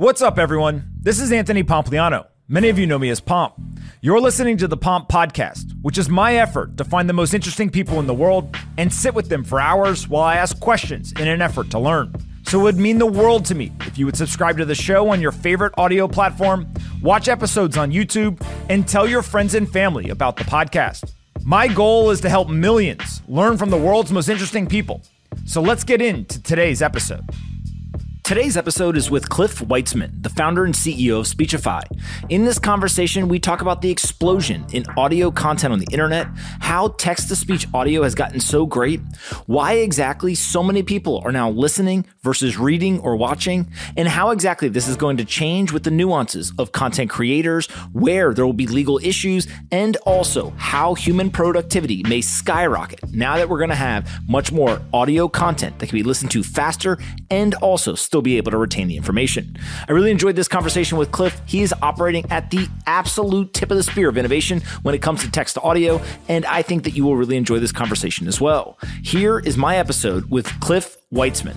What's up, everyone? This is Anthony Pompliano. Many of you know me as Pomp. You're listening to the Pomp Podcast, which is my effort to find the most interesting people in the world and sit with them for hours while I ask questions in an effort to learn. So it would mean the world to me if you would subscribe to the show on your favorite audio platform, watch episodes on YouTube, and tell your friends and family about the podcast. My goal is to help millions learn from the world's most interesting people. So let's get into today's episode. Today's episode is with Cliff Weitzman, the founder and CEO of Speechify. In this conversation, we talk about the explosion in audio content on the internet, how text to speech audio has gotten so great, why exactly so many people are now listening versus reading or watching, and how exactly this is going to change with the nuances of content creators, where there will be legal issues, and also how human productivity may skyrocket now that we're going to have much more audio content that can be listened to faster and also still still be able to retain the information. I really enjoyed this conversation with Cliff. He is operating at the absolute tip of the spear of innovation when it comes to text to audio, and I think that you will really enjoy this conversation as well. Here is my episode with Cliff Weitzman.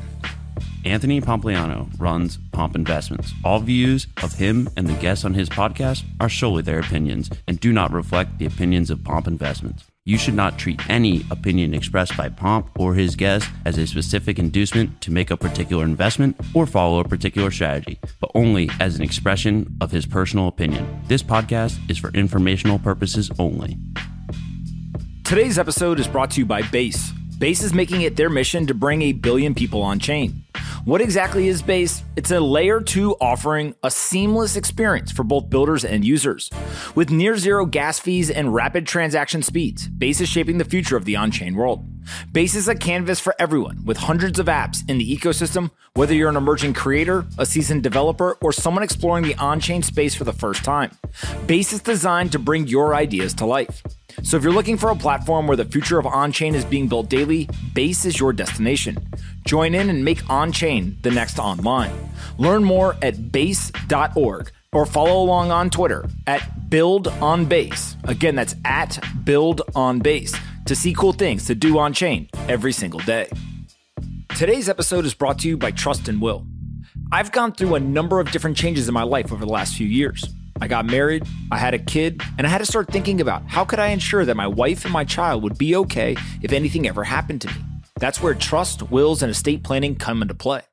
Anthony Pompliano runs Pomp Investments. All views of him and the guests on his podcast are solely their opinions and do not reflect the opinions of Pomp Investments. You should not treat any opinion expressed by Pomp or his guest as a specific inducement to make a particular investment or follow a particular strategy, but only as an expression of his personal opinion. This podcast is for informational purposes only. Today's episode is brought to you by Base. Base is making it their mission to bring a billion people on chain. What exactly is Base? It's a layer 2 offering a seamless experience for both builders and users. With near zero gas fees and rapid transaction speeds, Base is shaping the future of the on chain world. Base is a canvas for everyone with hundreds of apps in the ecosystem, whether you're an emerging creator, a seasoned developer, or someone exploring the on chain space for the first time. Base is designed to bring your ideas to life. So if you're looking for a platform where the future of on-chain is being built daily, Base is your destination. Join in and make on-chain the next online. Learn more at base.org or follow along on Twitter at Build on Base. Again, that's at Build on Base to see cool things to do on chain every single day. Today's episode is brought to you by Trust and Will. I've gone through a number of different changes in my life over the last few years. I got married, I had a kid, and I had to start thinking about how could I ensure that my wife and my child would be okay if anything ever happened to me. That's where trust, wills, and estate planning come into play.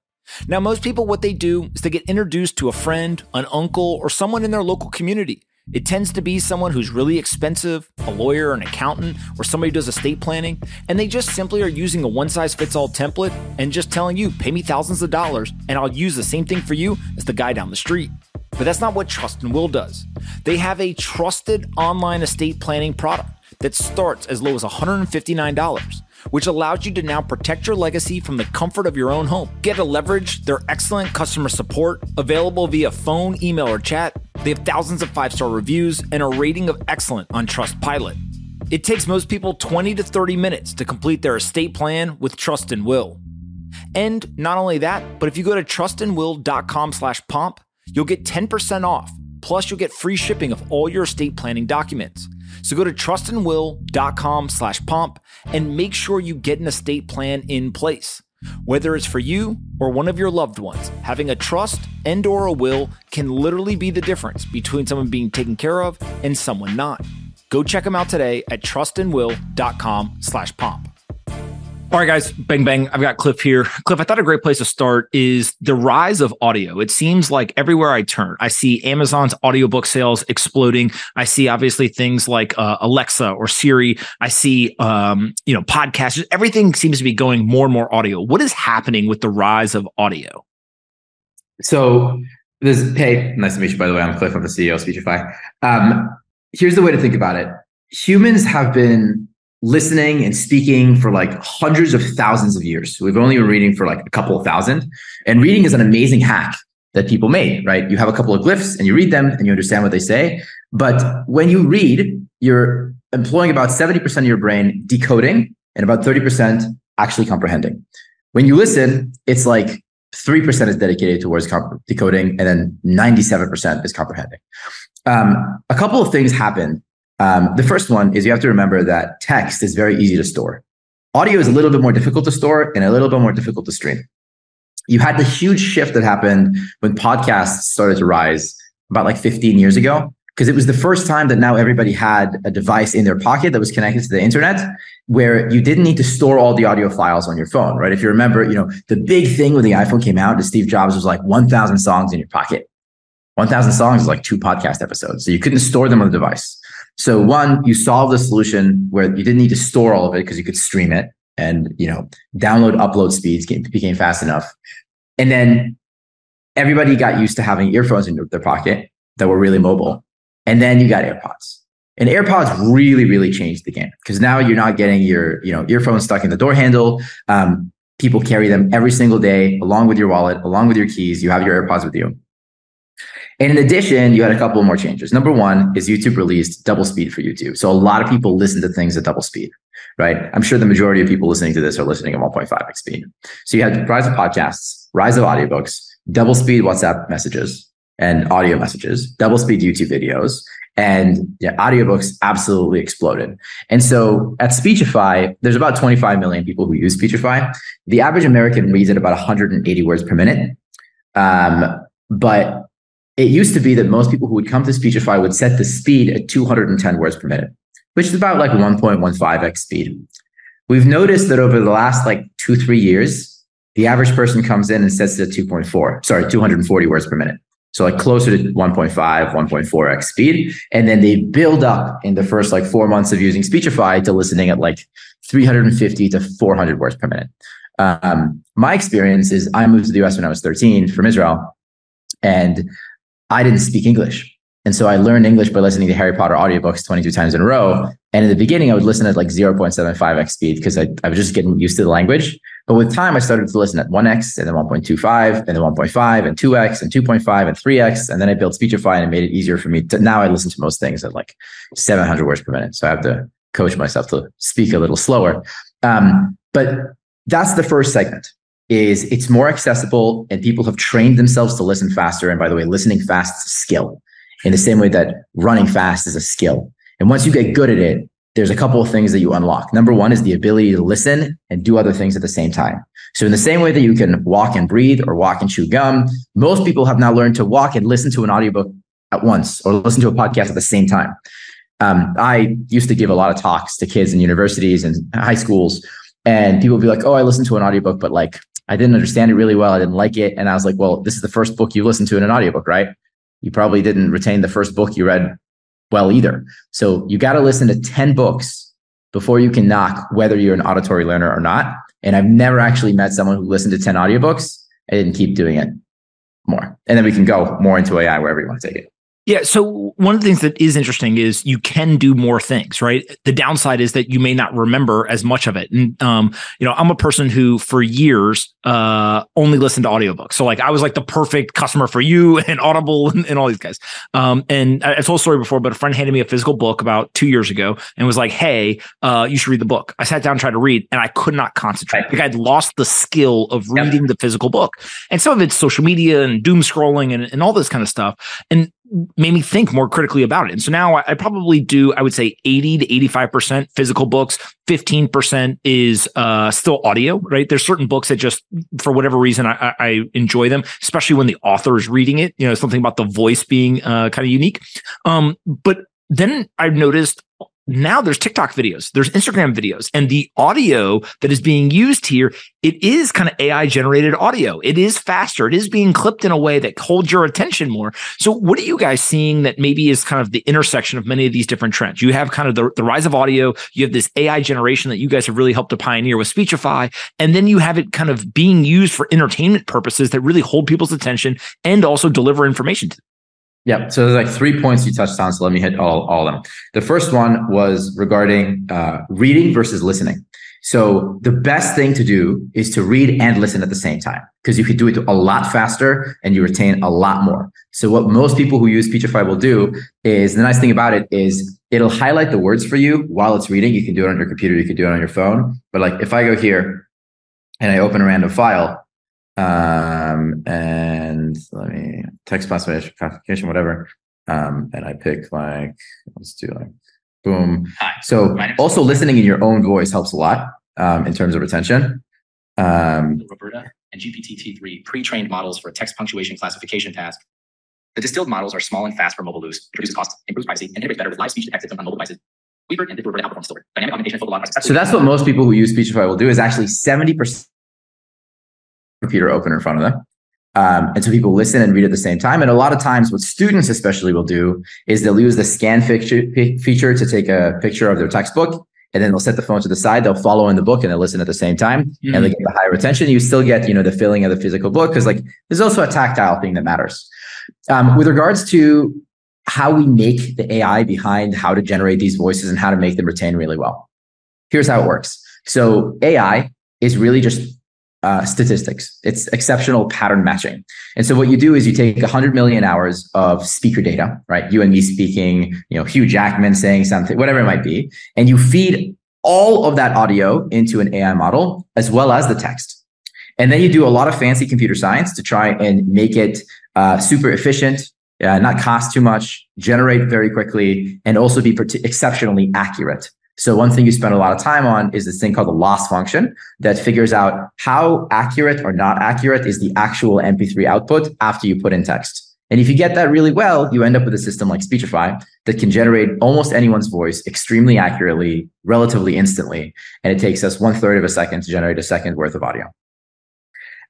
Now, most people, what they do is they get introduced to a friend, an uncle, or someone in their local community. It tends to be someone who's really expensive, a lawyer, an accountant, or somebody who does estate planning, and they just simply are using a one size fits all template and just telling you, pay me thousands of dollars, and I'll use the same thing for you as the guy down the street. But that's not what Trust and Will does. They have a trusted online estate planning product that starts as low as $159, which allows you to now protect your legacy from the comfort of your own home. Get to leverage their excellent customer support available via phone, email, or chat. They have thousands of five star reviews and a rating of excellent on Trustpilot. It takes most people 20 to 30 minutes to complete their estate plan with Trust and Will. And not only that, but if you go to trustandwill.com slash pomp, you'll get 10% off. Plus, you'll get free shipping of all your estate planning documents. So go to trustandwill.com slash pomp and make sure you get an estate plan in place. Whether it's for you or one of your loved ones, having a trust and or a will can literally be the difference between someone being taken care of and someone not. Go check them out today at trustandwill.com slash pomp. All right, guys, bang, bang. I've got Cliff here. Cliff, I thought a great place to start is the rise of audio. It seems like everywhere I turn, I see Amazon's audiobook sales exploding. I see obviously things like uh, Alexa or Siri. I see, um, you know, podcasts. Everything seems to be going more and more audio. What is happening with the rise of audio? So, this, hey, nice to meet you, by the way. I'm Cliff. I'm the CEO of Speechify. Um, here's the way to think about it humans have been listening and speaking for like hundreds of thousands of years. We've only been reading for like a couple of thousand. And reading is an amazing hack that people made, right? You have a couple of glyphs and you read them and you understand what they say. But when you read, you're employing about 70% of your brain decoding and about 30% actually comprehending. When you listen, it's like 3% is dedicated towards comp- decoding and then 97% is comprehending. Um, a couple of things happen um, the first one is you have to remember that text is very easy to store. Audio is a little bit more difficult to store and a little bit more difficult to stream. you had the huge shift that happened when podcasts started to rise about like 15 years ago because it was the first time that now everybody had a device in their pocket that was connected to the internet where you didn't need to store all the audio files on your phone right if you remember you know the big thing when the iphone came out to steve jobs was like 1000 songs in your pocket 1000 songs is like two podcast episodes so you couldn't store them on the device so one you solved the solution where you didn't need to store all of it because you could stream it and you know download upload speeds became fast enough and then everybody got used to having earphones in their pocket that were really mobile and then you got AirPods. And AirPods really, really changed the game because now you're not getting your, you know, earphones stuck in the door handle. Um, people carry them every single day along with your wallet, along with your keys. You have your AirPods with you. And in addition, you had a couple more changes. Number one is YouTube released double speed for YouTube. So a lot of people listen to things at double speed, right? I'm sure the majority of people listening to this are listening at 1.5x speed. So you had rise of podcasts, rise of audiobooks, double speed WhatsApp messages, and audio messages, double speed YouTube videos, and yeah, audiobooks absolutely exploded. And so at Speechify, there's about 25 million people who use Speechify. The average American reads at about 180 words per minute. Um, but it used to be that most people who would come to Speechify would set the speed at 210 words per minute, which is about like 1.15x speed. We've noticed that over the last like two, three years, the average person comes in and sets it at 2.4, sorry, 240 words per minute. So like closer to 1.5, 1.4x speed. And then they build up in the first like four months of using Speechify to listening at like 350 to 400 words per minute. Um, my experience is I moved to the US when I was 13 from Israel and I didn't speak English. And so I learned English by listening to Harry Potter audiobooks 22 times in a row. And in the beginning, I would listen at like 0.75x speed because I, I was just getting used to the language. But with time, I started to listen at 1x and then 1.25 and then 1.5 and 2x and 2.5 and 3x. And then I built Speechify and it made it easier for me to now I listen to most things at like 700 words per minute. So I have to coach myself to speak a little slower. Um, but that's the first segment is it's more accessible and people have trained themselves to listen faster. And by the way, listening fast is a skill in the same way that running fast is a skill. And once you get good at it, there's a couple of things that you unlock. Number one is the ability to listen and do other things at the same time. So in the same way that you can walk and breathe or walk and chew gum, most people have now learned to walk and listen to an audiobook at once or listen to a podcast at the same time. Um, I used to give a lot of talks to kids in universities and high schools, and people would be like, "Oh, I listened to an audiobook, but like I didn't understand it really well. I didn't like it." And I was like, "Well, this is the first book you listened to in an audiobook, right? You probably didn't retain the first book you read well either. So you got to listen to 10 books before you can knock whether you're an auditory learner or not. And I've never actually met someone who listened to 10 audiobooks and didn't keep doing it more. And then we can go more into AI wherever you want to take it. Yeah. So one of the things that is interesting is you can do more things, right? The downside is that you may not remember as much of it. And um, you know, I'm a person who for years uh only listened to audiobooks. So like I was like the perfect customer for you and Audible and, and all these guys. Um, and I, I told a story before, but a friend handed me a physical book about two years ago and was like, Hey, uh, you should read the book. I sat down and tried to read and I could not concentrate. Like I'd lost the skill of reading the physical book. And some of it's social media and doom scrolling and, and all this kind of stuff. And made me think more critically about it. And so now I, probably do, I would say 80 to 85% physical books, 15% is uh, still audio, right? There's certain books that just, for whatever reason, I, I, enjoy them, especially when the author is reading it, you know, something about the voice being uh, kind of unique. Um, but then I've noticed now there's TikTok videos, there's Instagram videos, and the audio that is being used here, it is kind of AI generated audio. It is faster. It is being clipped in a way that holds your attention more. So, what are you guys seeing that maybe is kind of the intersection of many of these different trends? You have kind of the, the rise of audio, you have this AI generation that you guys have really helped to pioneer with Speechify, and then you have it kind of being used for entertainment purposes that really hold people's attention and also deliver information to them. Yeah. So there's like three points you touched on. So let me hit all, all of them. The first one was regarding uh, reading versus listening. So the best thing to do is to read and listen at the same time because you can do it a lot faster and you retain a lot more. So what most people who use Speechify will do is the nice thing about it is it'll highlight the words for you while it's reading. You can do it on your computer. You can do it on your phone. But like if I go here and I open a random file, um, and let me text password classification, whatever. Um, and I pick like, let's do like, boom. Hi, so also listening in your own voice helps a lot um, in terms of retention. Um, Roberta. and GPT-3 pre-trained models for a text punctuation classification task. The distilled models are small and fast for mobile use, reduces costs, improves privacy, and integrates better with live speech text systems on mobile devices. Weaver and Dipper outperform Store. Dynamic augmentation focal So that's what most people who use Speechify will do is actually 70% computer open in front of them. Um, and so people listen and read at the same time. And a lot of times, what students especially will do is they'll use the scan feature, feature to take a picture of their textbook, and then they'll set the phone to the side. They'll follow in the book and they'll listen at the same time, mm-hmm. and they get the higher attention. You still get you know the feeling of the physical book because like there's also a tactile thing that matters. Um, with regards to how we make the AI behind how to generate these voices and how to make them retain really well. Here's how it works. So AI is really just uh, statistics. It's exceptional pattern matching. And so what you do is you take 100 million hours of speaker data, right? You and me speaking, you know, Hugh Jackman saying something, whatever it might be, and you feed all of that audio into an AI model as well as the text. And then you do a lot of fancy computer science to try and make it uh, super efficient, uh, not cost too much, generate very quickly, and also be exceptionally accurate. So one thing you spend a lot of time on is this thing called the loss function that figures out how accurate or not accurate is the actual MP3 output after you put in text. And if you get that really well, you end up with a system like Speechify that can generate almost anyone's voice extremely accurately, relatively instantly. And it takes us one third of a second to generate a second worth of audio.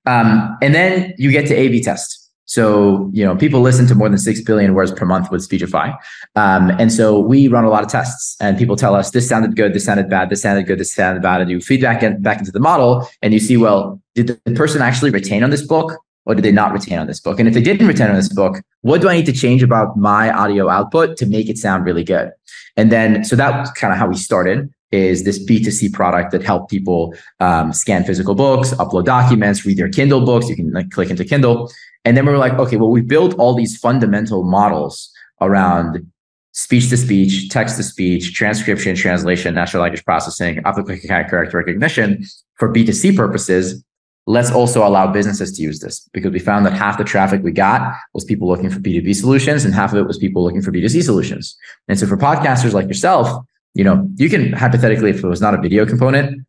Um, and then you get to A B test. So, you know, people listen to more than 6 billion words per month with Speechify. Um, and so we run a lot of tests and people tell us this sounded good, this sounded bad, this sounded good, this sounded bad. And you feedback in, back into the model and you see, well, did the person actually retain on this book or did they not retain on this book? And if they didn't retain on this book, what do I need to change about my audio output to make it sound really good? And then, so that's kind of how we started is this B2C product that helped people um, scan physical books, upload documents, read their Kindle books. You can like click into Kindle. And then we were like, okay, well, we built all these fundamental models around speech to speech, text to speech, transcription, translation, natural language processing, optical character recognition for B2C purposes. Let's also allow businesses to use this because we found that half the traffic we got was people looking for B2B solutions and half of it was people looking for B2C solutions. And so for podcasters like yourself, you know, you can hypothetically, if it was not a video component,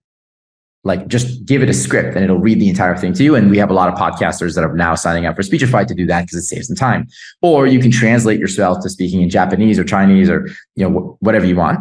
like just give it a script and it'll read the entire thing to you. And we have a lot of podcasters that are now signing up for Speechify to do that because it saves them time. Or you can translate yourself to speaking in Japanese or Chinese or you know whatever you want.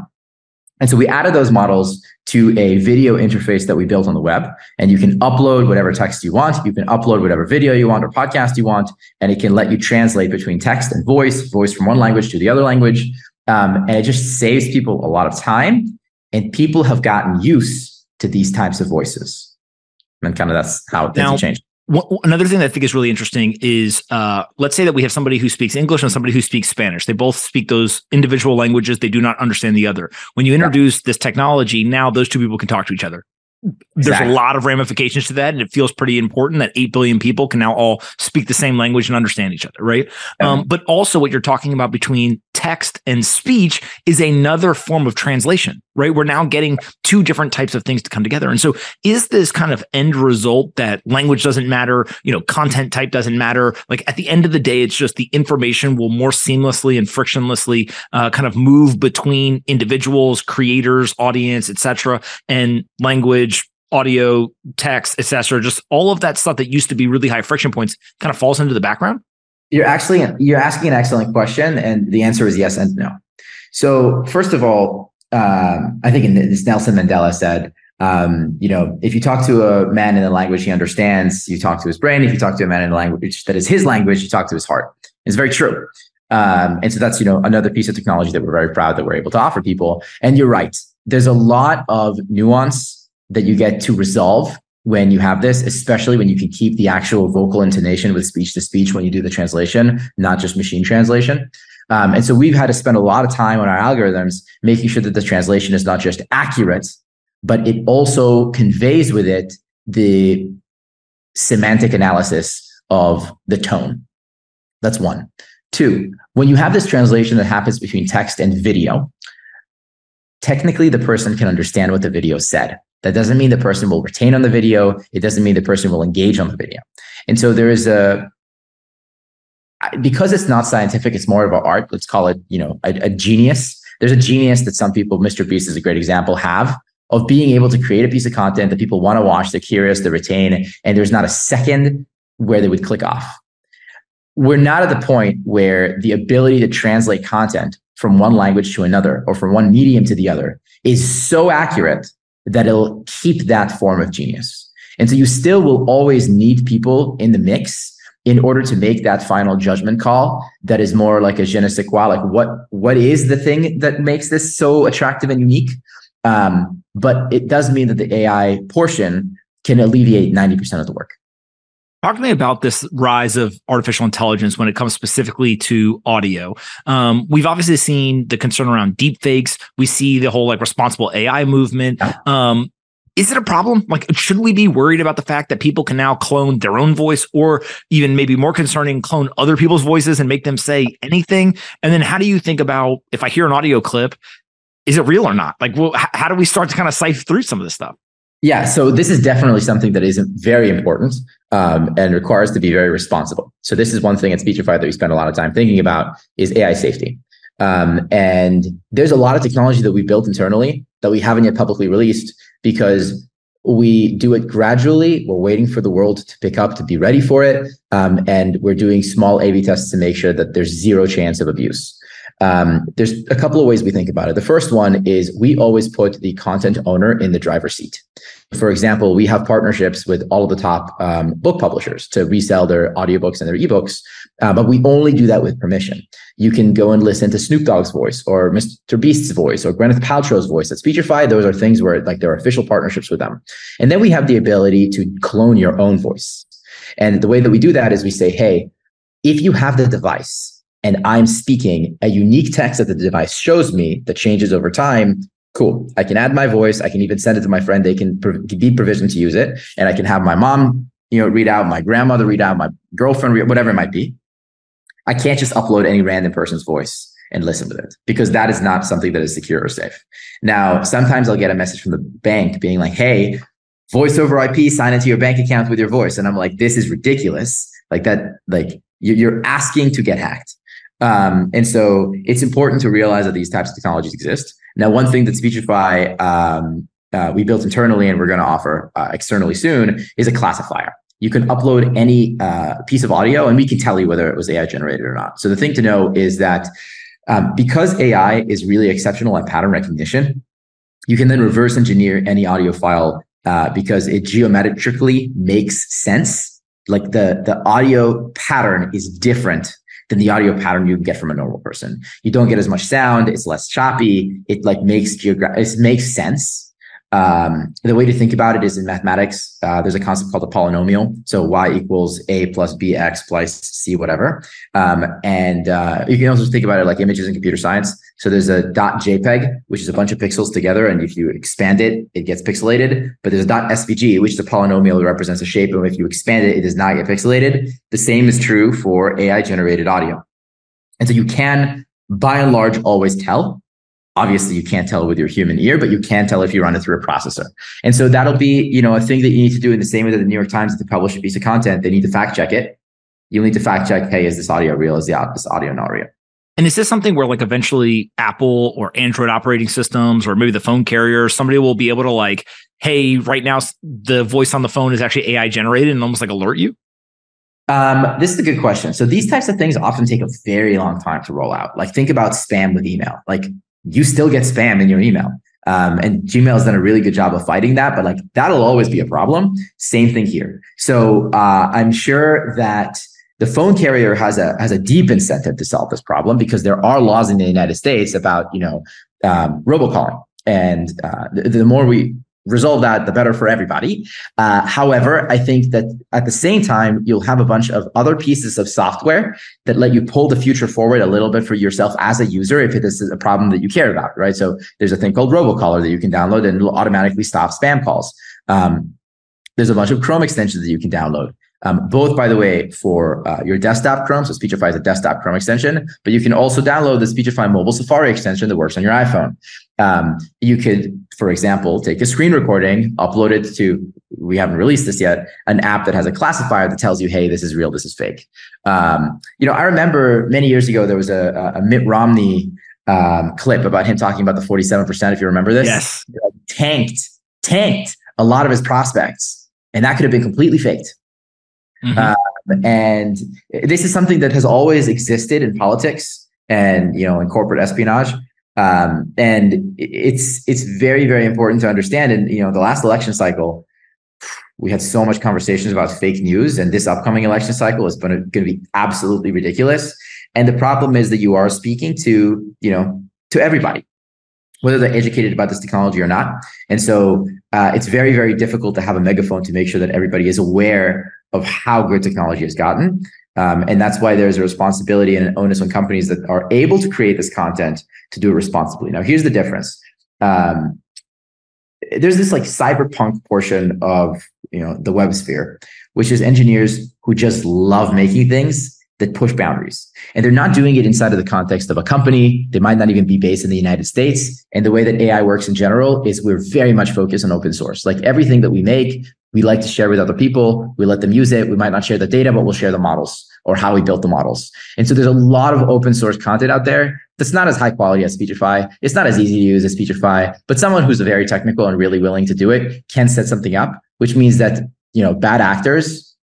And so we added those models to a video interface that we built on the web. And you can upload whatever text you want. You can upload whatever video you want or podcast you want. And it can let you translate between text and voice, voice from one language to the other language. Um, and it just saves people a lot of time. And people have gotten used to these types of voices. And kind of that's how things now, changed. Another thing that I think is really interesting is uh, let's say that we have somebody who speaks English and somebody who speaks Spanish. They both speak those individual languages. They do not understand the other. When you introduce yeah. this technology, now those two people can talk to each other there's exactly. a lot of ramifications to that and it feels pretty important that 8 billion people can now all speak the same language and understand each other right um, but also what you're talking about between text and speech is another form of translation right we're now getting two different types of things to come together and so is this kind of end result that language doesn't matter you know content type doesn't matter like at the end of the day it's just the information will more seamlessly and frictionlessly uh, kind of move between individuals creators audience etc and language audio, text, etc. Just all of that stuff that used to be really high friction points kind of falls into the background? You're actually you're asking an excellent question, and the answer is yes and no. So first of all, um, I think in this Nelson Mandela said, um, you know, if you talk to a man in a language he understands, you talk to his brain. If you talk to a man in a language that is his language, you talk to his heart. It's very true. Um, and so that's you know another piece of technology that we're very proud that we're able to offer people. And you're right. There's a lot of nuance that you get to resolve when you have this, especially when you can keep the actual vocal intonation with speech to speech when you do the translation, not just machine translation. Um, and so we've had to spend a lot of time on our algorithms making sure that the translation is not just accurate, but it also conveys with it the semantic analysis of the tone. That's one. Two, when you have this translation that happens between text and video, technically the person can understand what the video said. That doesn't mean the person will retain on the video. It doesn't mean the person will engage on the video. And so there is a, because it's not scientific, it's more of an art. Let's call it, you know, a, a genius. There's a genius that some people, Mr. Beast is a great example, have of being able to create a piece of content that people want to watch, they're curious, they retain, and there's not a second where they would click off. We're not at the point where the ability to translate content from one language to another or from one medium to the other is so accurate that it'll keep that form of genius. And so you still will always need people in the mix in order to make that final judgment call that is more like a je ne sais quoi, like what what is the thing that makes this so attractive and unique? Um, but it does mean that the AI portion can alleviate 90% of the work. Talk to me about this rise of artificial intelligence when it comes specifically to audio. Um, we've obviously seen the concern around deepfakes. We see the whole like responsible AI movement. Um, is it a problem? Like, should we be worried about the fact that people can now clone their own voice or even maybe more concerning, clone other people's voices and make them say anything? And then how do you think about if I hear an audio clip, is it real or not? Like, well, how do we start to kind of sift through some of this stuff? Yeah, so this is definitely something that is very important um, and requires to be very responsible. So this is one thing at Speechify that we spend a lot of time thinking about is AI safety. Um, and there's a lot of technology that we built internally that we haven't yet publicly released because we do it gradually. We're waiting for the world to pick up to be ready for it. Um, and we're doing small A B tests to make sure that there's zero chance of abuse. Um, there's a couple of ways we think about it. The first one is we always put the content owner in the driver's seat. For example, we have partnerships with all of the top um, book publishers to resell their audiobooks and their ebooks, uh, but we only do that with permission. You can go and listen to Snoop Dogg's voice or Mr. Beast's voice or Gwyneth Paltrow's voice at Speechify. Those are things where like there are official partnerships with them. And then we have the ability to clone your own voice. And the way that we do that is we say, hey, if you have the device and I'm speaking a unique text that the device shows me that changes over time, cool. I can add my voice. I can even send it to my friend. They can be provisioned to use it. And I can have my mom, you know, read out, my grandmother read out, my girlfriend, read, whatever it might be. I can't just upload any random person's voice and listen to it because that is not something that is secure or safe. Now, sometimes I'll get a message from the bank being like, hey, voice over IP, sign into your bank account with your voice. And I'm like, this is ridiculous. Like that, like you're asking to get hacked. Um, and so it's important to realize that these types of technologies exist. Now, one thing that Speechify um, uh, we built internally and we're going to offer uh, externally soon is a classifier. You can upload any uh, piece of audio and we can tell you whether it was AI generated or not. So the thing to know is that um, because AI is really exceptional at pattern recognition, you can then reverse engineer any audio file uh, because it geometrically makes sense. Like the, the audio pattern is different than the audio pattern you get from a normal person. You don't get as much sound. It's less choppy. It like makes geogra- it makes sense. Um, the way to think about it is in mathematics, uh, there's a concept called a polynomial. So y equals a plus bx plus c whatever. Um, and uh, you can also think about it like images in computer science. So there's a dot JPEG, which is a bunch of pixels together, and if you expand it, it gets pixelated. But there's a dot SVG, which is a polynomial that represents a shape, and if you expand it, it does not get pixelated. The same is true for AI generated audio. And so you can, by and large, always tell obviously you can't tell with your human ear but you can tell if you run it through a processor and so that'll be you know a thing that you need to do in the same way that the new york times to publish a piece of content they need to fact check it you'll need to fact check hey is this audio real is this audio not real and is this something where like eventually apple or android operating systems or maybe the phone carrier somebody will be able to like hey right now the voice on the phone is actually ai generated and almost like alert you um, this is a good question. So these types of things often take a very long time to roll out. Like think about spam with email. Like you still get spam in your email. Um, and Gmail has done a really good job of fighting that, but like that'll always be a problem. Same thing here. So uh, I'm sure that the phone carrier has a has a deep incentive to solve this problem because there are laws in the United States about you know um, robocalling, and uh, the, the more we resolve that, the better for everybody. Uh, however, I think that at the same time, you'll have a bunch of other pieces of software that let you pull the future forward a little bit for yourself as a user if it is a problem that you care about, right? So there's a thing called RoboKiller that you can download and it'll automatically stop spam calls. Um, there's a bunch of Chrome extensions that you can download. Um, both, by the way, for uh, your desktop Chrome. So Speechify is a desktop Chrome extension, but you can also download the Speechify mobile Safari extension that works on your iPhone. Um, you could, for example, take a screen recording, upload it to, we haven't released this yet, an app that has a classifier that tells you, hey, this is real, this is fake. Um, you know, I remember many years ago, there was a, a Mitt Romney um, clip about him talking about the 47%, if you remember this. Yes. Tanked, tanked a lot of his prospects. And that could have been completely faked. Mhm. Uh, and this is something that has always existed in politics and you know in corporate espionage. Um, and it's it's very very important to understand. And you know, the last election cycle, we had so much conversations about fake news, and this upcoming election cycle is going to be absolutely ridiculous. And the problem is that you are speaking to you know to everybody, whether they're educated about this technology or not. And so uh, it's very very difficult to have a megaphone to make sure that everybody is aware of how good technology has gotten. Um, and that's why there's a responsibility and an onus on companies that are able to create this content to do it responsibly. Now, here's the difference. Um, there's this like cyberpunk portion of you know the web sphere, which is engineers who just love making things that push boundaries. And they're not doing it inside of the context of a company. They might not even be based in the United States. And the way that AI works in general is we're very much focused on open source. Like everything that we make, we like to share with other people. We let them use it. We might not share the data, but we'll share the models or how we built the models. And so there's a lot of open source content out there that's not as high quality as Speechify. It's not as easy to use as Speechify, but someone who's very technical and really willing to do it can set something up, which means that, you know, bad actors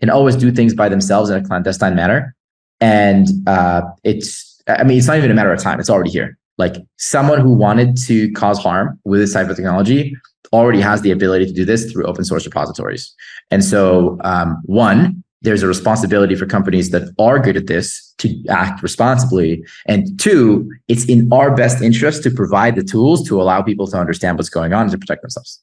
can always do things by themselves in a clandestine manner. And uh, it's, I mean, it's not even a matter of time. It's already here. Like someone who wanted to cause harm with this type of technology already has the ability to do this through open source repositories. And so, um, one, there's a responsibility for companies that are good at this to act responsibly. And two, it's in our best interest to provide the tools to allow people to understand what's going on and to protect themselves.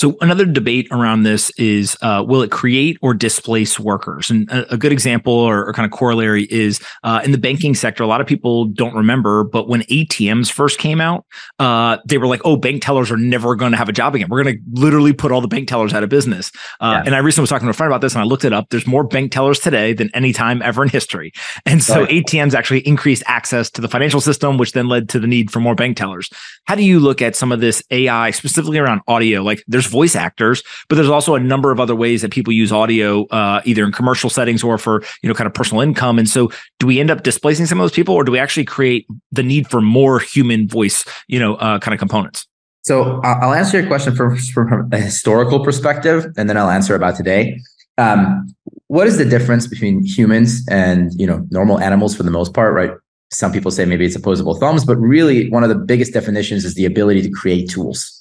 So another debate around this is uh, will it create or displace workers? And a, a good example or, or, kind of corollary is uh, in the banking sector. A lot of people don't remember, but when ATMs first came out, uh, they were like, "Oh, bank tellers are never going to have a job again. We're going to literally put all the bank tellers out of business." Uh, yeah. And I recently was talking to a friend about this, and I looked it up. There's more bank tellers today than any time ever in history, and so right. ATMs actually increased access to the financial system, which then led to the need for more bank tellers. How do you look at some of this AI specifically around audio? Like, there's voice actors, but there's also a number of other ways that people use audio, uh, either in commercial settings or for you know kind of personal income. And so, do we end up displacing some of those people, or do we actually create the need for more human voice, you know, uh, kind of components? So I'll answer your question from, from a historical perspective, and then I'll answer about today. Um, what is the difference between humans and you know normal animals for the most part, right? Some people say maybe it's opposable thumbs, but really one of the biggest definitions is the ability to create tools.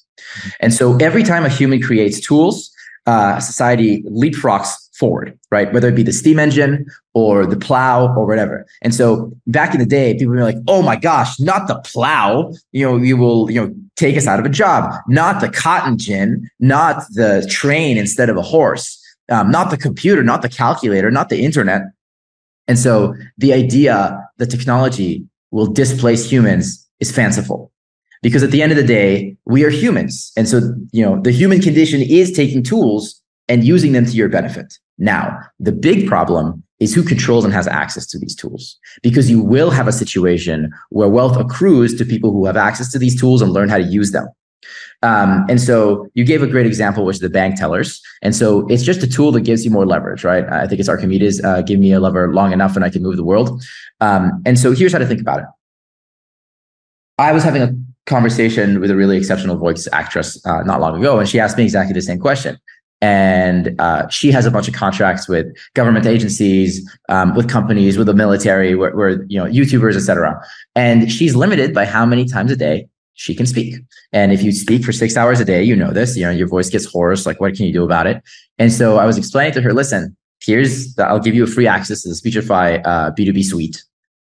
And so every time a human creates tools, uh, society leapfrogs forward, right? Whether it be the steam engine or the plow or whatever. And so back in the day, people were like, "Oh my gosh, not the plow! You know, you will, you know, take us out of a job. Not the cotton gin, not the train instead of a horse, um, not the computer, not the calculator, not the internet." And so the idea that technology will displace humans is fanciful because at the end of the day we are humans and so you know the human condition is taking tools and using them to your benefit now the big problem is who controls and has access to these tools because you will have a situation where wealth accrues to people who have access to these tools and learn how to use them um, and so you gave a great example, which is the bank tellers. And so it's just a tool that gives you more leverage, right? I think it's Archimedes, uh, give me a lever long enough and I can move the world. Um, and so here's how to think about it. I was having a conversation with a really exceptional voice actress uh, not long ago, and she asked me exactly the same question. And uh, she has a bunch of contracts with government agencies, um, with companies, with the military, where, where you know YouTubers, etc. And she's limited by how many times a day she can speak. And if you speak for six hours a day, you know this. You know your voice gets hoarse. Like, what can you do about it? And so I was explaining to her, listen, here's the, I'll give you a free access to the Speechify uh, B2B suite.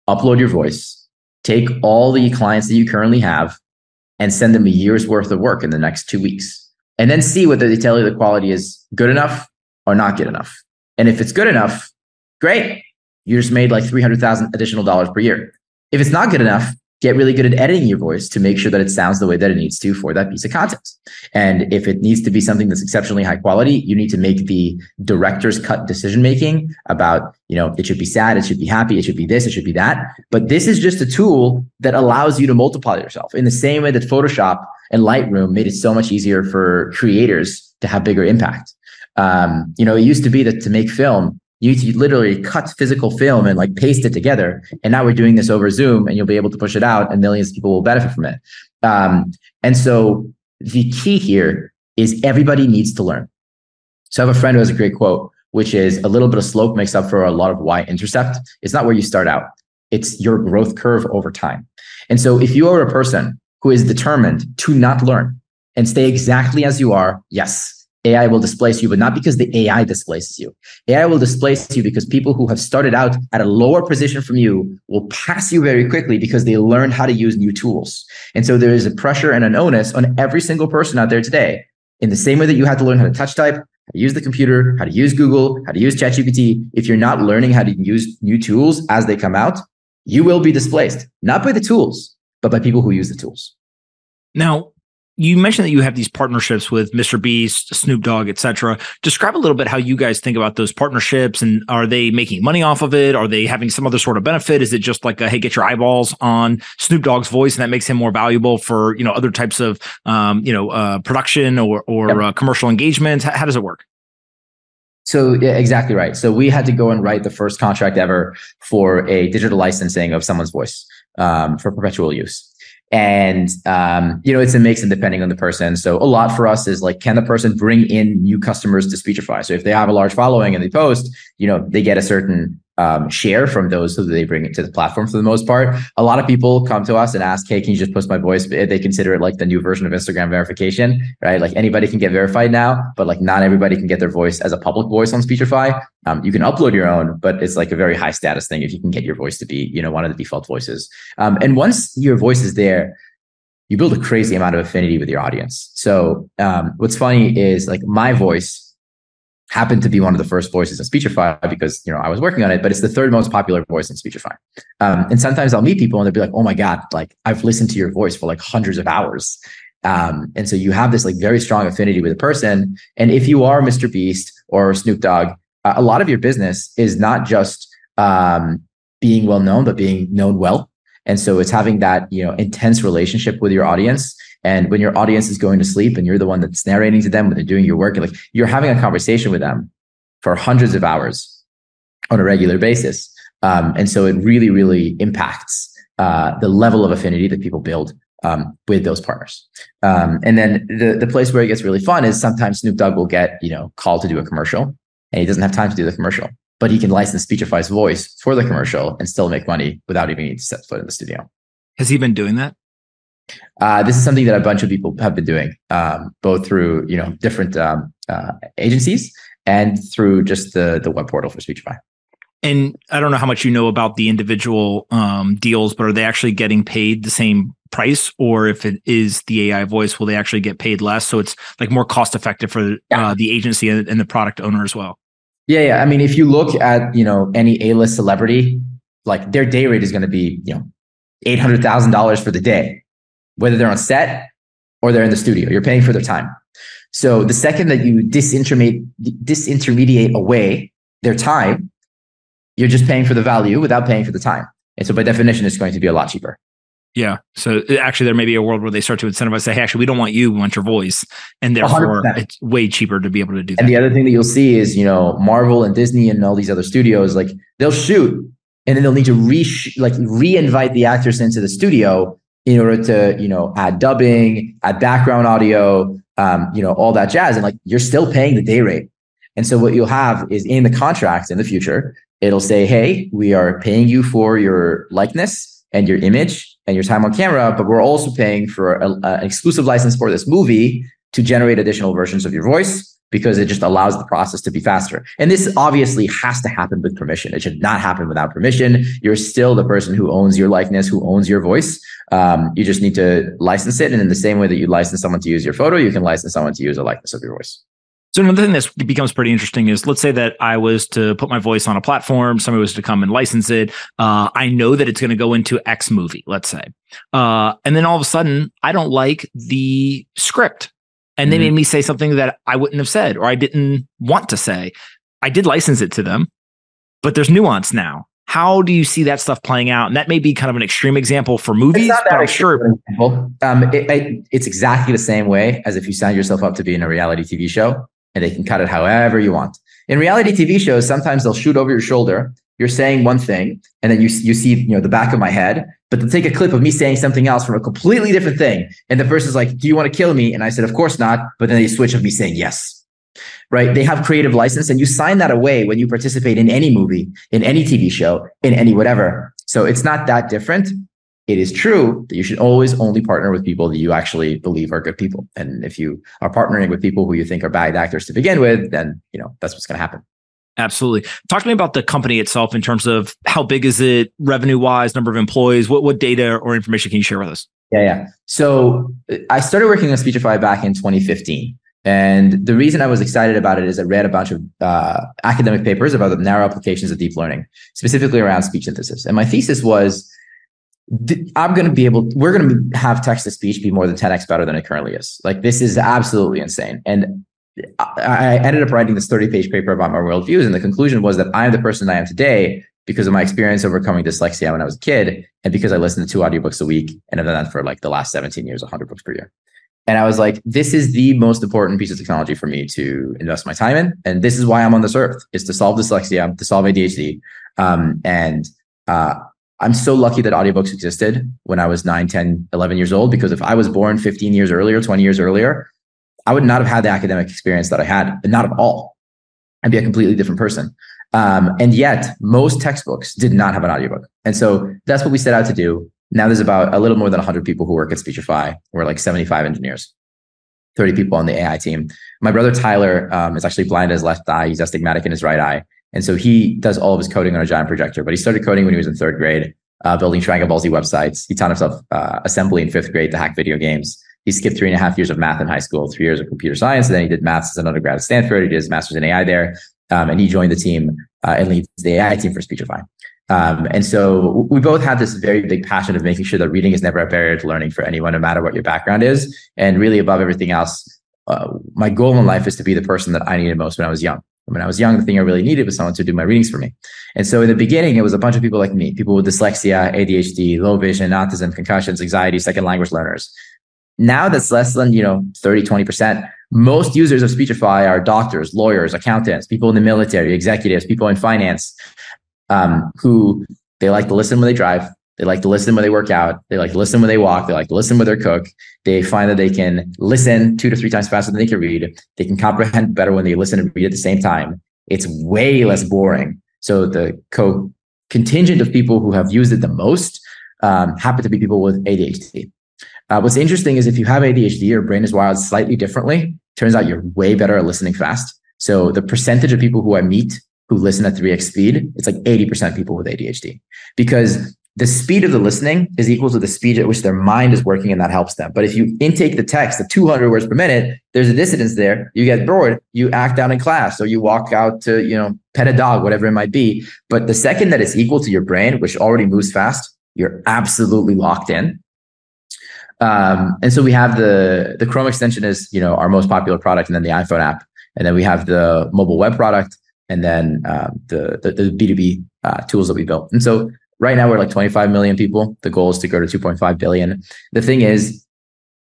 Upload your voice. Take all the clients that you currently have and send them a year's worth of work in the next two weeks. And then see whether they tell you the quality is good enough or not good enough. And if it's good enough, great. You just made like 300,000 additional dollars per year. If it's not good enough, get really good at editing your voice to make sure that it sounds the way that it needs to for that piece of content. And if it needs to be something that's exceptionally high quality, you need to make the director's cut decision making about, you know, it should be sad, it should be happy, it should be this, it should be that. But this is just a tool that allows you to multiply yourself in the same way that Photoshop and Lightroom made it so much easier for creators to have bigger impact. Um, you know, it used to be that to make film, You literally cut physical film and like paste it together. And now we're doing this over Zoom, and you'll be able to push it out, and millions of people will benefit from it. Um, and so the key here is everybody needs to learn. So I have a friend who has a great quote, which is a little bit of slope makes up for a lot of y intercept. It's not where you start out, it's your growth curve over time. And so if you are a person who is determined to not learn and stay exactly as you are, yes, AI will displace you, but not because the AI displaces you. AI will displace you because people who have started out at a lower position from you will pass you very quickly because they learned how to use new tools. And so there is a pressure and an onus on every single person out there today. In the same way that you had to learn how to touch type, how to use the computer, how to use Google, how to use ChatGPT, if you're not learning how to use new tools as they come out, you will be displaced, not by the tools, but by people who use the tools. Now, you mentioned that you have these partnerships with Mr. Beast, Snoop Dogg, etc. Describe a little bit how you guys think about those partnerships, and are they making money off of it? Are they having some other sort of benefit? Is it just like, a, hey, get your eyeballs on Snoop Dogg's voice, and that makes him more valuable for you know other types of um, you know uh, production or or yep. uh, commercial engagement? How, how does it work? So yeah, exactly right. So we had to go and write the first contract ever for a digital licensing of someone's voice um, for perpetual use. And um, you know, it's a mix and depending on the person. So a lot for us is like, can the person bring in new customers to Speechify? So if they have a large following and they post, you know, they get a certain um, share from those who they bring it to the platform for the most part. A lot of people come to us and ask, "Hey, can you just post my voice?" They consider it like the new version of Instagram verification, right? Like anybody can get verified now, but like not everybody can get their voice as a public voice on Speechify. Um, you can upload your own, but it's like a very high status thing if you can get your voice to be, you know, one of the default voices. Um, and once your voice is there, you build a crazy amount of affinity with your audience. So um, what's funny is like my voice happened to be one of the first voices in Speechify because you know I was working on it, but it's the third most popular voice in Speechify. Um, and sometimes I'll meet people and they'll be like, "Oh my god, like I've listened to your voice for like hundreds of hours." Um, and so you have this like very strong affinity with a person. And if you are Mr. Beast or Snoop Dogg, uh, a lot of your business is not just um, being well known, but being known well. And so it's having that you know intense relationship with your audience and when your audience is going to sleep and you're the one that's narrating to them when they're doing your work, like you're having a conversation with them for hundreds of hours on a regular basis. Um, and so it really, really impacts uh, the level of affinity that people build um, with those partners. Um, and then the, the place where it gets really fun is sometimes Snoop Dogg will get, you know, called to do a commercial and he doesn't have time to do the commercial, but he can license Speechify's voice for the commercial and still make money without even needing to set foot in the studio. Has he been doing that? Uh, this is something that a bunch of people have been doing, um, both through you know different um, uh, agencies and through just the the web portal for Speechify. And I don't know how much you know about the individual um, deals, but are they actually getting paid the same price, or if it is the AI voice, will they actually get paid less? So it's like more cost effective for yeah. uh, the agency and, and the product owner as well. Yeah, yeah. I mean, if you look at you know any A list celebrity, like their day rate is going to be you know eight hundred thousand dollars for the day whether they're on set or they're in the studio. You're paying for their time. So the second that you disintermediate disintermediate away their time, you're just paying for the value without paying for the time. And so by definition, it's going to be a lot cheaper. Yeah. So actually, there may be a world where they start to incentivize, say, hey, actually, we don't want you, we want your voice. And therefore, 100%. it's way cheaper to be able to do that. And the other thing that you'll see is, you know, Marvel and Disney and all these other studios, like they'll shoot and then they'll need to re like re-invite the actors into the studio in order to you know add dubbing add background audio um, you know all that jazz. And like you're still paying the day rate. And so what you'll have is in the contracts in the future it'll say hey we are paying you for your likeness and your image and your time on camera but we're also paying for a, an exclusive license for this movie to generate additional versions of your voice because it just allows the process to be faster. And this obviously has to happen with permission. It should not happen without permission. You're still the person who owns your likeness, who owns your voice. Um, you just need to license it. And in the same way that you license someone to use your photo, you can license someone to use a likeness of your voice. So another thing that becomes pretty interesting is let's say that I was to put my voice on a platform, somebody was to come and license it. Uh, I know that it's going to go into X movie, let's say. Uh, and then all of a sudden, I don't like the script and they mm-hmm. made me say something that I wouldn't have said or I didn't want to say. I did license it to them, but there's nuance now. How do you see that stuff playing out? And that may be kind of an extreme example for movies, but I'm sure um, it, it, it's exactly the same way as if you signed yourself up to be in a reality TV show and they can cut it however you want. In reality TV shows, sometimes they'll shoot over your shoulder. You're saying one thing, and then you you see you know the back of my head, but they'll take a clip of me saying something else from a completely different thing, and the person's like, "Do you want to kill me?" And I said, "Of course not." But then they switch of me saying yes. Right? They have creative license, and you sign that away when you participate in any movie, in any TV show, in any whatever. So it's not that different it is true that you should always only partner with people that you actually believe are good people. And if you are partnering with people who you think are bad actors to begin with, then you know that's what's going to happen. Absolutely. Talk to me about the company itself in terms of how big is it, revenue wise, number of employees. What what data or information can you share with us? Yeah, yeah. So I started working on Speechify back in 2015. And the reason I was excited about it is I read a bunch of uh, academic papers about the narrow applications of deep learning, specifically around speech synthesis. And my thesis was I'm going to be able, we're going to have text to speech be more than 10x better than it currently is. Like, this is absolutely insane. And I ended up writing this 30 page paper about my worldviews. And the conclusion was that I'm the person I am today because of my experience overcoming dyslexia when I was a kid and because I listened to two audiobooks a week and I've done that for like the last 17 years, 100 books per year. And I was like, this is the most important piece of technology for me to invest my time in. And this is why I'm on this earth is to solve dyslexia, to solve ADHD. Um, and uh, I'm so lucky that audiobooks existed when I was 9, 10, 11 years old, because if I was born 15 years earlier, 20 years earlier, I would not have had the academic experience that I had, not at all. I'd be a completely different person. Um, and yet, most textbooks did not have an audiobook. And so that's what we set out to do. Now there's about a little more than 100 people who work at Speechify. We're like 75 engineers, 30 people on the AI team. My brother Tyler um, is actually blind in his left eye. He's astigmatic in his right eye. And so he does all of his coding on a giant projector, but he started coding when he was in third grade, uh, building Ball Z websites. He taught himself uh, assembly in fifth grade to hack video games. He skipped three and a half years of math in high school, three years of computer science, and then he did maths as an undergrad at Stanford. He did his master's in AI there, um, and he joined the team uh, and leads the AI team for Speechify. Um, and so we both have this very big passion of making sure that reading is never a barrier to learning for anyone, no matter what your background is. And really, above everything else, uh, my goal in life is to be the person that I needed most when I was young. When I was young, the thing I really needed was someone to do my readings for me. And so in the beginning, it was a bunch of people like me, people with dyslexia, ADHD, low vision, autism, concussions, anxiety, second language learners. Now that's less than, you know, 30, 20%. Most users of Speechify are doctors, lawyers, accountants, people in the military, executives, people in finance, um, who they like to listen when they drive. They like to listen when they work out. They like to listen when they walk. They like to listen when they cook. They find that they can listen two to three times faster than they can read. They can comprehend better when they listen and read at the same time. It's way less boring. So the co contingent of people who have used it the most um, happen to be people with ADHD. Uh, what's interesting is if you have ADHD, your brain is wired slightly differently. Turns out you're way better at listening fast. So the percentage of people who I meet who listen at 3x speed, it's like 80% of people with ADHD because the speed of the listening is equal to the speed at which their mind is working and that helps them. But if you intake the text at 200 words per minute, there's a dissonance there. You get bored, you act out in class or you walk out to, you know, pet a dog, whatever it might be. But the second that it's equal to your brain, which already moves fast, you're absolutely locked in. Um, and so we have the, the Chrome extension is, you know, our most popular product and then the iPhone app. And then we have the mobile web product and then uh, the, the, the B2B uh, tools that we built. And so Right now, we're like 25 million people. The goal is to go to 2.5 billion. The thing is,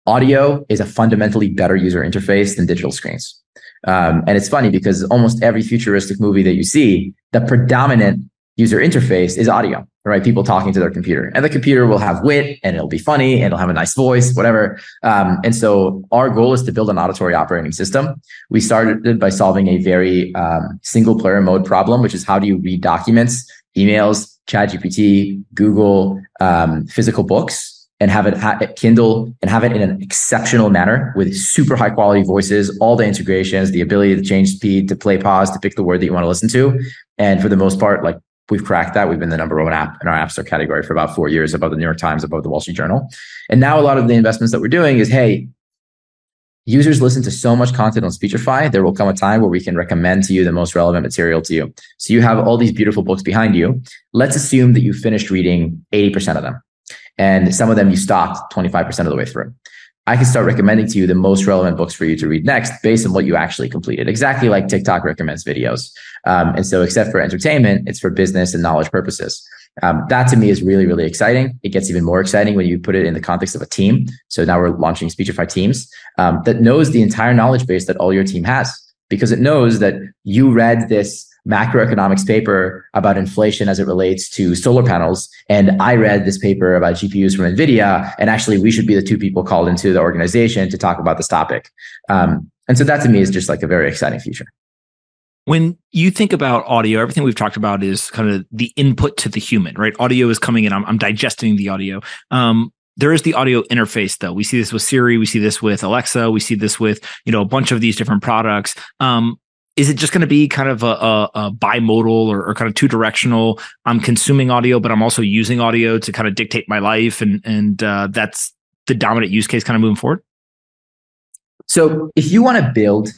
audio is a fundamentally better user interface than digital screens. Um, and it's funny because almost every futuristic movie that you see, the predominant user interface is audio, right? People talking to their computer, and the computer will have wit and it'll be funny and it'll have a nice voice, whatever. Um, and so our goal is to build an auditory operating system. We started by solving a very um, single player mode problem, which is how do you read documents, emails, ChatGPT, Google, um, physical books, and have it ha- Kindle and have it in an exceptional manner with super high quality voices, all the integrations, the ability to change speed, to play pause, to pick the word that you want to listen to. And for the most part, like we've cracked that. We've been the number one app in our App Store category for about four years, above the New York Times, above the Wall Street Journal. And now a lot of the investments that we're doing is, hey, users listen to so much content on Speechify, there will come a time where we can recommend to you the most relevant material to you. So you have all these beautiful books behind you. Let's assume that you finished reading 80% of them. And some of them you stopped 25% of the way through. I can start recommending to you the most relevant books for you to read next based on what you actually completed. Exactly like TikTok recommends videos. Um, and so, except for entertainment, it's for business and knowledge purposes. Um, that to me is really, really exciting. It gets even more exciting when you put it in the context of a team. So now we're launching Speechify Teams um, that knows the entire knowledge base that all your team has. because it knows that you read this macroeconomics paper about inflation as it relates to solar panels. And I read this paper about GPUs from NVIDIA. And actually, we should be the two people called into the organization to talk about this topic. Um, and so that to me is just like a very exciting future. When you think about audio, everything we've talked about is kind of the input to the human, right? Audio is coming in. I'm, I'm digesting the audio. Um, there is the audio interface though we see this with siri we see this with alexa we see this with you know a bunch of these different products um, is it just going to be kind of a, a, a bimodal or, or, kind of two directional i'm consuming audio but i'm also using audio to kind of dictate my life and and uh, that's the dominant use case kind of moving forward so if you want to build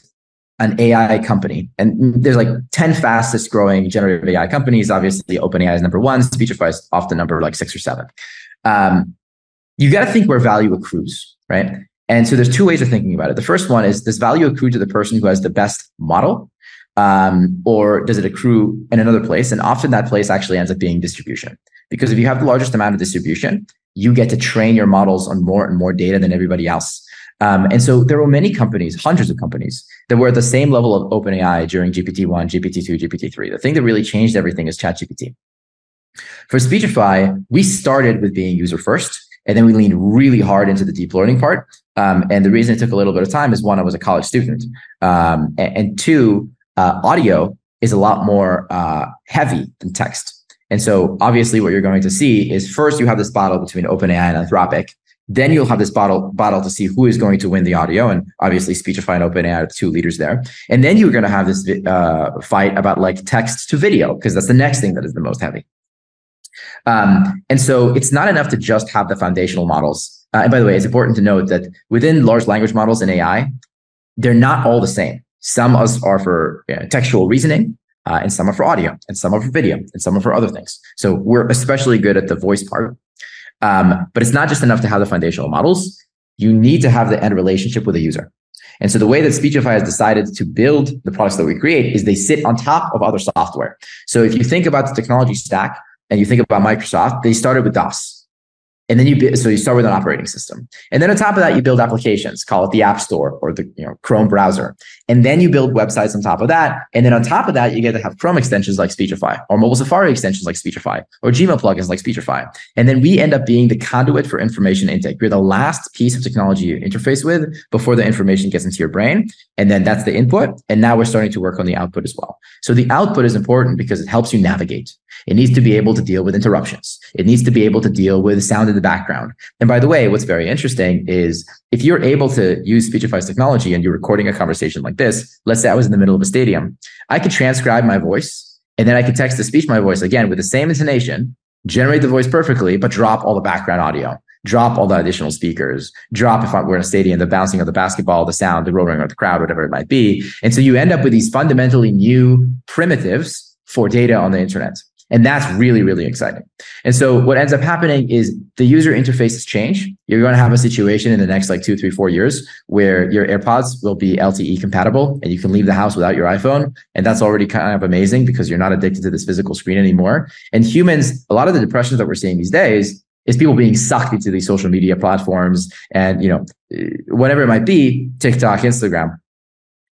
an ai company and there's like 10 fastest growing generative ai companies obviously openai is number one speechify is often number like six or seven um, you got to think where value accrues right and so there's two ways of thinking about it. The first one is does value accrue to the person who has the best model? Um, or does it accrue in another place? And often that place actually ends up being distribution. Because if you have the largest amount of distribution, you get to train your models on more and more data than everybody else. Um, and so there were many companies, hundreds of companies, that were at the same level of OpenAI during GPT-1, GPT-2, GPT-3. The thing that really changed everything is ChatGPT. For Speechify, we started with being user first, and then we leaned really hard into the deep learning part. Um, and the reason it took a little bit of time is one, I was a college student, um, and, and, two, uh, audio is a lot more uh, heavy than text. And so, obviously, what you're going to see is first you have this battle between OpenAI and Anthropic. Then you'll have this battle battle to see who is going to win the audio, and obviously, Speechify and OpenAI are two leaders there. And then you're going to have this uh, fight about like text to video because that's the next thing that is the most heavy. Um, and so, it's not enough to just have the foundational models uh, and by the way, it's important to note that within large language models and AI, they're not all the same. Some of us are for you know, textual reasoning, uh, and some are for audio, and some are for video, and some are for other things. So we're especially good at the voice part. Um, but it's not just enough to have the foundational models. You need to have the end relationship with the user. And so the way that Speechify has decided to build the products that we create is they sit on top of other software. So if you think about the technology stack and you think about Microsoft, they started with DOS. And then you so you start with an operating system, and then on top of that, you build applications. Call it the App Store or the you know Chrome browser, and then you build websites on top of that. And then on top of that, you get to have Chrome extensions like Speechify, or mobile Safari extensions like Speechify, or Gmail plugins like Speechify. And then we end up being the conduit for information intake. We're the last piece of technology you interface with before the information gets into your brain, and then that's the input. And now we're starting to work on the output as well. So the output is important because it helps you navigate. It needs to be able to mm-hmm. deal with interruptions. It needs to be able to deal with sound in the background. And by the way, what's very interesting is if you're able to use Speechify's technology and you're recording a conversation like this, let's say I was in the middle of a stadium, I could transcribe my voice and then I could text the speech my voice again with the same intonation, generate the voice perfectly, but drop all the background audio drop all the additional speakers, drop if we're in a stadium, the bouncing of the basketball, the sound, the roaring of the crowd, whatever it might be. And so you end up with these fundamentally new primitives for data on the internet. And that's really, really exciting. And so what ends up happening is the user interfaces change. You're going to have a situation in the next like two, three, four years where your AirPods will be LTE compatible and you can leave the house without your iPhone. And that's already kind of amazing because you're not addicted to this physical screen anymore. And humans, a lot of the depressions that we're seeing these days is people being sucked into these social media platforms and, you know, whatever it might be, TikTok, Instagram.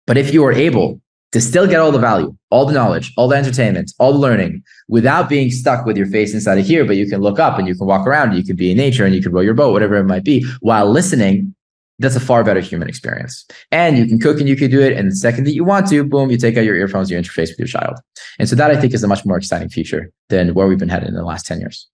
But if you are able to still get all the value, all the knowledge, all the entertainment, all the learning without being stuck with your face inside of here. But you can look up and you can walk around, you can be in nature and you can row your boat, whatever it might be, while listening. That's a far better human experience. And you can cook and you can do it. And the second that you want to, boom, you take out your earphones, you interface with your child. And so that I think is a much more exciting future than where we've been headed in the last 10 years.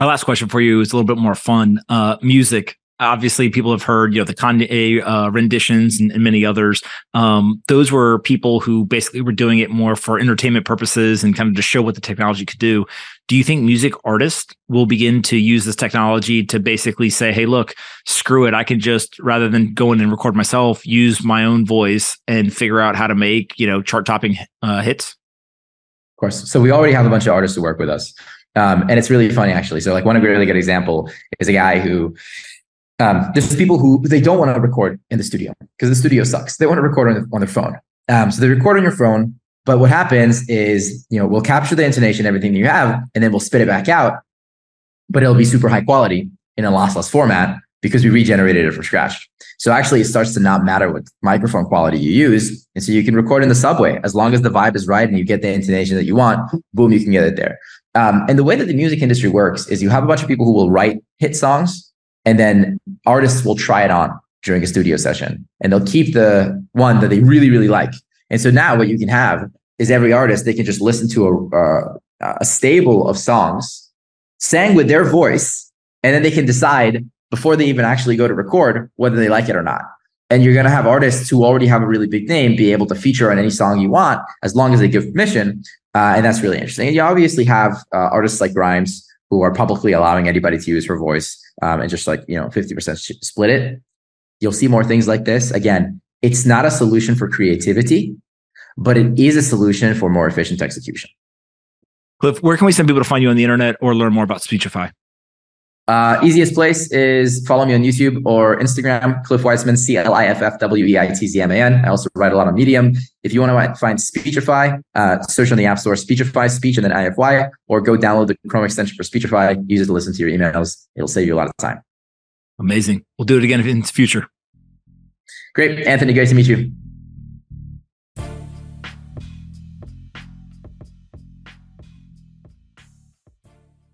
My last question for you is a little bit more fun. Uh, music obviously people have heard you know the Kanye uh, renditions and, and, many others. Um, those were people who basically were doing it more for entertainment purposes and kind of to show what the technology could do. Do you think music artists will begin to use this technology to basically say, "Hey, look, screw it, I can just rather than go in and record myself, use my own voice and figure out how to make you know chart topping uh, hits." Of course. So we already have a bunch of artists who work with us. Um, and it's really funny actually. So like one really good example is a guy who um, there's people who they don't want to record in the studio because the studio sucks. They want to record on, the, on their phone. Um, so they record on your phone. But what happens is, you know, we'll capture the intonation, everything that you have, and then we'll spit it back out. But it'll be super high quality in a lossless format because we regenerated it from scratch. So actually, it starts to not matter what microphone quality you use. And so you can record in the subway as long as the vibe is right and you get the intonation that you want, boom, you can get it there. Um, and the way that the music industry works is you have a bunch of people who will write hit songs and then artists will try it on during a studio session and they'll keep the one that they really, really like. And so now what you can have is every artist, they can just listen to a, a, a stable of songs sang with their voice and then they can decide before they even actually go to record whether they like it or not. And you're going to have artists who already have a really big name be able to feature on any song you want as long as they give permission. Uh, and that's really interesting. And you obviously have uh, artists like Grimes who are publicly allowing anybody to use her voice um, and just like, you know, 50% split it. You'll see more things like this. Again, it's not a solution for creativity, but it is a solution for more efficient execution. Cliff, where can we send people to find you on the internet or learn more about Speechify? Uh, easiest place is follow me on YouTube or Instagram, Cliff Weitzman, C L I F F W E I T Z M A N. I also write a lot on Medium. If you want to find Speechify, uh, search on the App Store, Speechify, Speech, and then IFY, or go download the Chrome extension for Speechify, use it to listen to your emails. It'll save you a lot of time. Amazing. We'll do it again in the future. Great. Anthony, great to meet you.